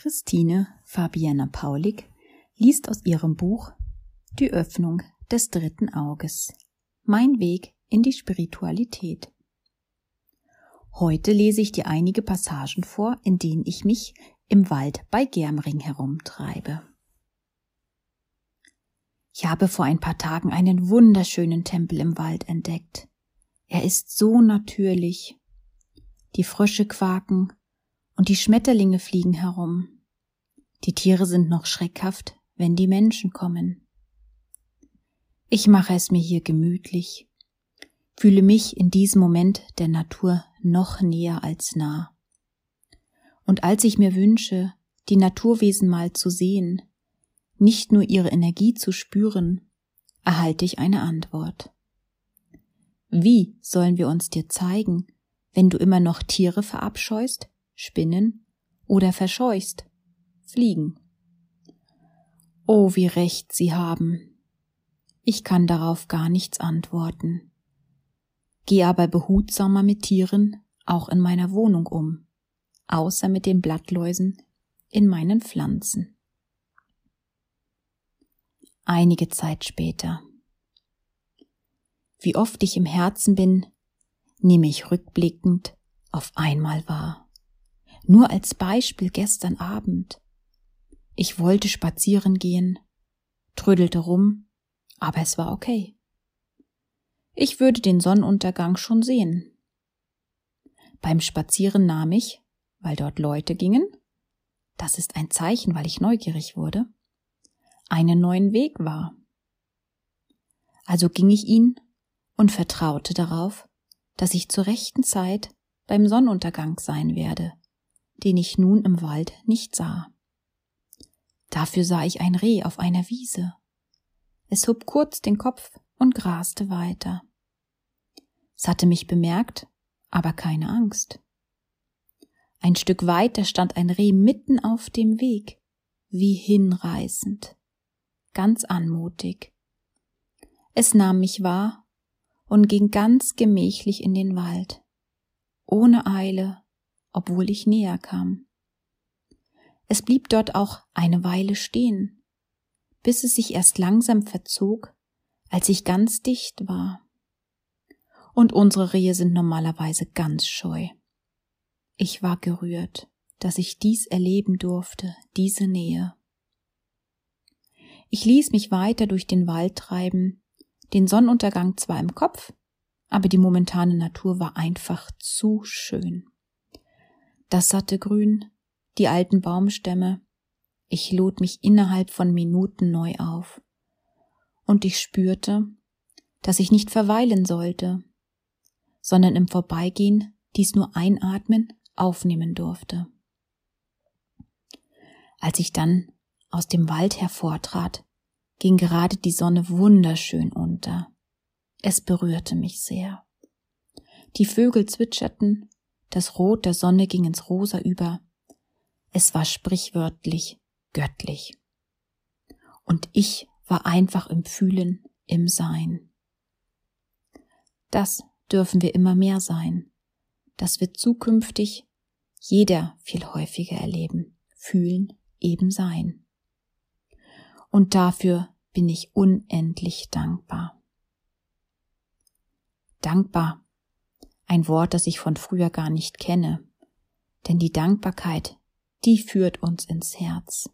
Christine Fabiana Paulik liest aus ihrem Buch Die Öffnung des dritten Auges. Mein Weg in die Spiritualität. Heute lese ich dir einige Passagen vor, in denen ich mich im Wald bei Germring herumtreibe. Ich habe vor ein paar Tagen einen wunderschönen Tempel im Wald entdeckt. Er ist so natürlich. Die Frösche quaken und die Schmetterlinge fliegen herum. Die Tiere sind noch schreckhaft, wenn die Menschen kommen. Ich mache es mir hier gemütlich, fühle mich in diesem Moment der Natur noch näher als nah. Und als ich mir wünsche, die Naturwesen mal zu sehen, nicht nur ihre Energie zu spüren, erhalte ich eine Antwort. Wie sollen wir uns dir zeigen, wenn du immer noch Tiere verabscheust, Spinnen oder verscheuchst? Fliegen. Oh, wie recht Sie haben. Ich kann darauf gar nichts antworten. Geh aber behutsamer mit Tieren auch in meiner Wohnung um, außer mit den Blattläusen in meinen Pflanzen. Einige Zeit später. Wie oft ich im Herzen bin, nehme ich rückblickend auf einmal wahr. Nur als Beispiel gestern Abend. Ich wollte spazieren gehen, trödelte rum, aber es war okay. Ich würde den Sonnenuntergang schon sehen. Beim Spazieren nahm ich, weil dort Leute gingen, das ist ein Zeichen, weil ich neugierig wurde, einen neuen Weg wahr. Also ging ich ihn und vertraute darauf, dass ich zur rechten Zeit beim Sonnenuntergang sein werde, den ich nun im Wald nicht sah. Dafür sah ich ein Reh auf einer Wiese. Es hob kurz den Kopf und graste weiter. Es hatte mich bemerkt, aber keine Angst. Ein Stück weiter stand ein Reh mitten auf dem Weg, wie hinreißend, ganz anmutig. Es nahm mich wahr und ging ganz gemächlich in den Wald, ohne Eile, obwohl ich näher kam. Es blieb dort auch eine Weile stehen, bis es sich erst langsam verzog, als ich ganz dicht war. Und unsere Rehe sind normalerweise ganz scheu. Ich war gerührt, dass ich dies erleben durfte, diese Nähe. Ich ließ mich weiter durch den Wald treiben, den Sonnenuntergang zwar im Kopf, aber die momentane Natur war einfach zu schön. Das satte Grün, die alten Baumstämme. Ich lud mich innerhalb von Minuten neu auf. Und ich spürte, dass ich nicht verweilen sollte, sondern im Vorbeigehen dies nur einatmen, aufnehmen durfte. Als ich dann aus dem Wald hervortrat, ging gerade die Sonne wunderschön unter. Es berührte mich sehr. Die Vögel zwitscherten, das Rot der Sonne ging ins Rosa über, es war sprichwörtlich göttlich. Und ich war einfach im Fühlen, im Sein. Das dürfen wir immer mehr sein, dass wir zukünftig jeder viel häufiger erleben, fühlen, eben sein. Und dafür bin ich unendlich dankbar. Dankbar, ein Wort, das ich von früher gar nicht kenne, denn die Dankbarkeit die führt uns ins Herz.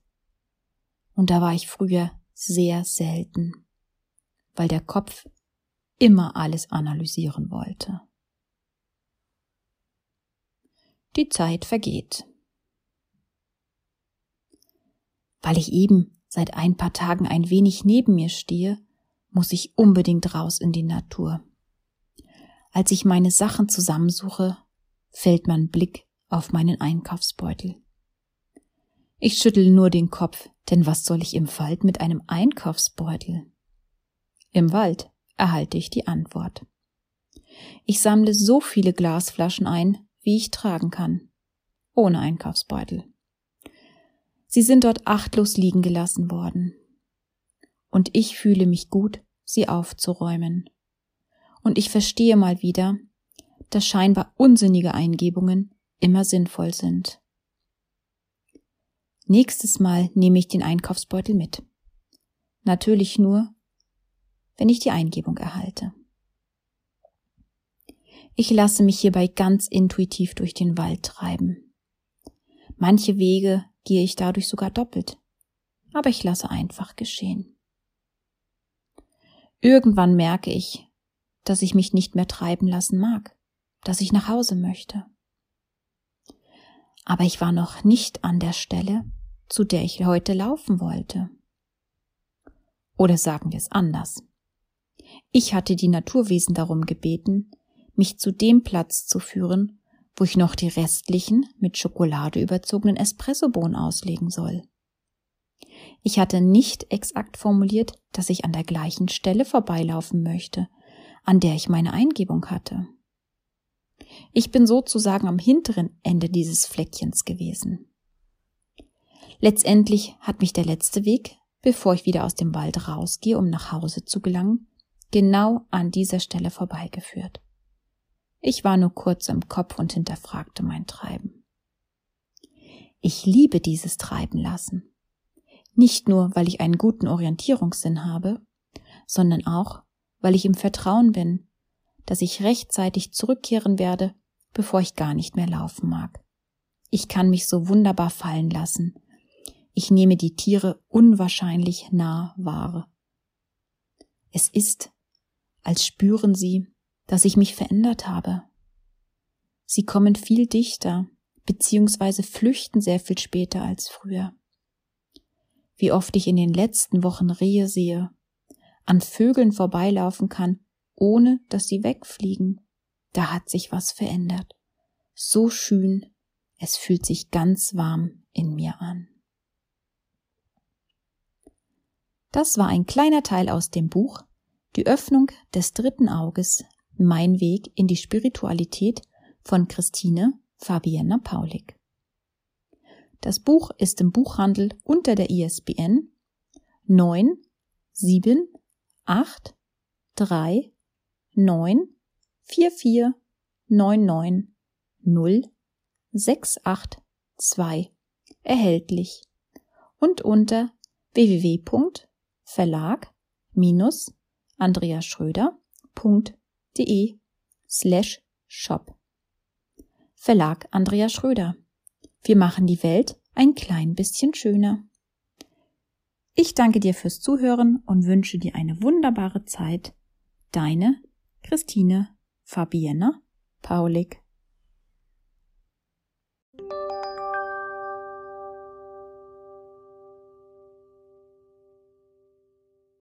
Und da war ich früher sehr selten, weil der Kopf immer alles analysieren wollte. Die Zeit vergeht. Weil ich eben seit ein paar Tagen ein wenig neben mir stehe, muss ich unbedingt raus in die Natur. Als ich meine Sachen zusammensuche, fällt mein Blick auf meinen Einkaufsbeutel. Ich schüttel nur den Kopf, denn was soll ich im Wald mit einem Einkaufsbeutel? Im Wald erhalte ich die Antwort. Ich sammle so viele Glasflaschen ein, wie ich tragen kann, ohne Einkaufsbeutel. Sie sind dort achtlos liegen gelassen worden. Und ich fühle mich gut, sie aufzuräumen. Und ich verstehe mal wieder, dass scheinbar unsinnige Eingebungen immer sinnvoll sind. Nächstes Mal nehme ich den Einkaufsbeutel mit. Natürlich nur, wenn ich die Eingebung erhalte. Ich lasse mich hierbei ganz intuitiv durch den Wald treiben. Manche Wege gehe ich dadurch sogar doppelt, aber ich lasse einfach geschehen. Irgendwann merke ich, dass ich mich nicht mehr treiben lassen mag, dass ich nach Hause möchte. Aber ich war noch nicht an der Stelle, zu der ich heute laufen wollte. Oder sagen wir es anders. Ich hatte die Naturwesen darum gebeten, mich zu dem Platz zu führen, wo ich noch die restlichen mit Schokolade überzogenen Espressobohnen auslegen soll. Ich hatte nicht exakt formuliert, dass ich an der gleichen Stelle vorbeilaufen möchte, an der ich meine Eingebung hatte. Ich bin sozusagen am hinteren Ende dieses Fleckchens gewesen. Letztendlich hat mich der letzte Weg, bevor ich wieder aus dem Wald rausgehe, um nach Hause zu gelangen, genau an dieser Stelle vorbeigeführt. Ich war nur kurz im Kopf und hinterfragte mein Treiben. Ich liebe dieses Treiben lassen. Nicht nur, weil ich einen guten Orientierungssinn habe, sondern auch, weil ich im Vertrauen bin, dass ich rechtzeitig zurückkehren werde, bevor ich gar nicht mehr laufen mag. Ich kann mich so wunderbar fallen lassen. Ich nehme die Tiere unwahrscheinlich nah wahr. Es ist, als spüren sie, dass ich mich verändert habe. Sie kommen viel dichter, beziehungsweise flüchten sehr viel später als früher. Wie oft ich in den letzten Wochen Rehe sehe, an Vögeln vorbeilaufen kann, ohne dass sie wegfliegen. Da hat sich was verändert. So schön, es fühlt sich ganz warm in mir an. Das war ein kleiner Teil aus dem Buch Die Öffnung des dritten Auges mein Weg in die Spiritualität von Christine Fabienne Paulik. Das Buch ist im Buchhandel unter der ISBN 9 7 8 3 9 4 4 9 9 0 6 8 2 erhältlich und unter www.verlag-andreaschröder.de de slash shop. Verlag Andrea Schröder. Wir machen die Welt ein klein bisschen schöner. Ich danke dir fürs Zuhören und wünsche dir eine wunderbare Zeit. Deine Christine Fabienne Paulik.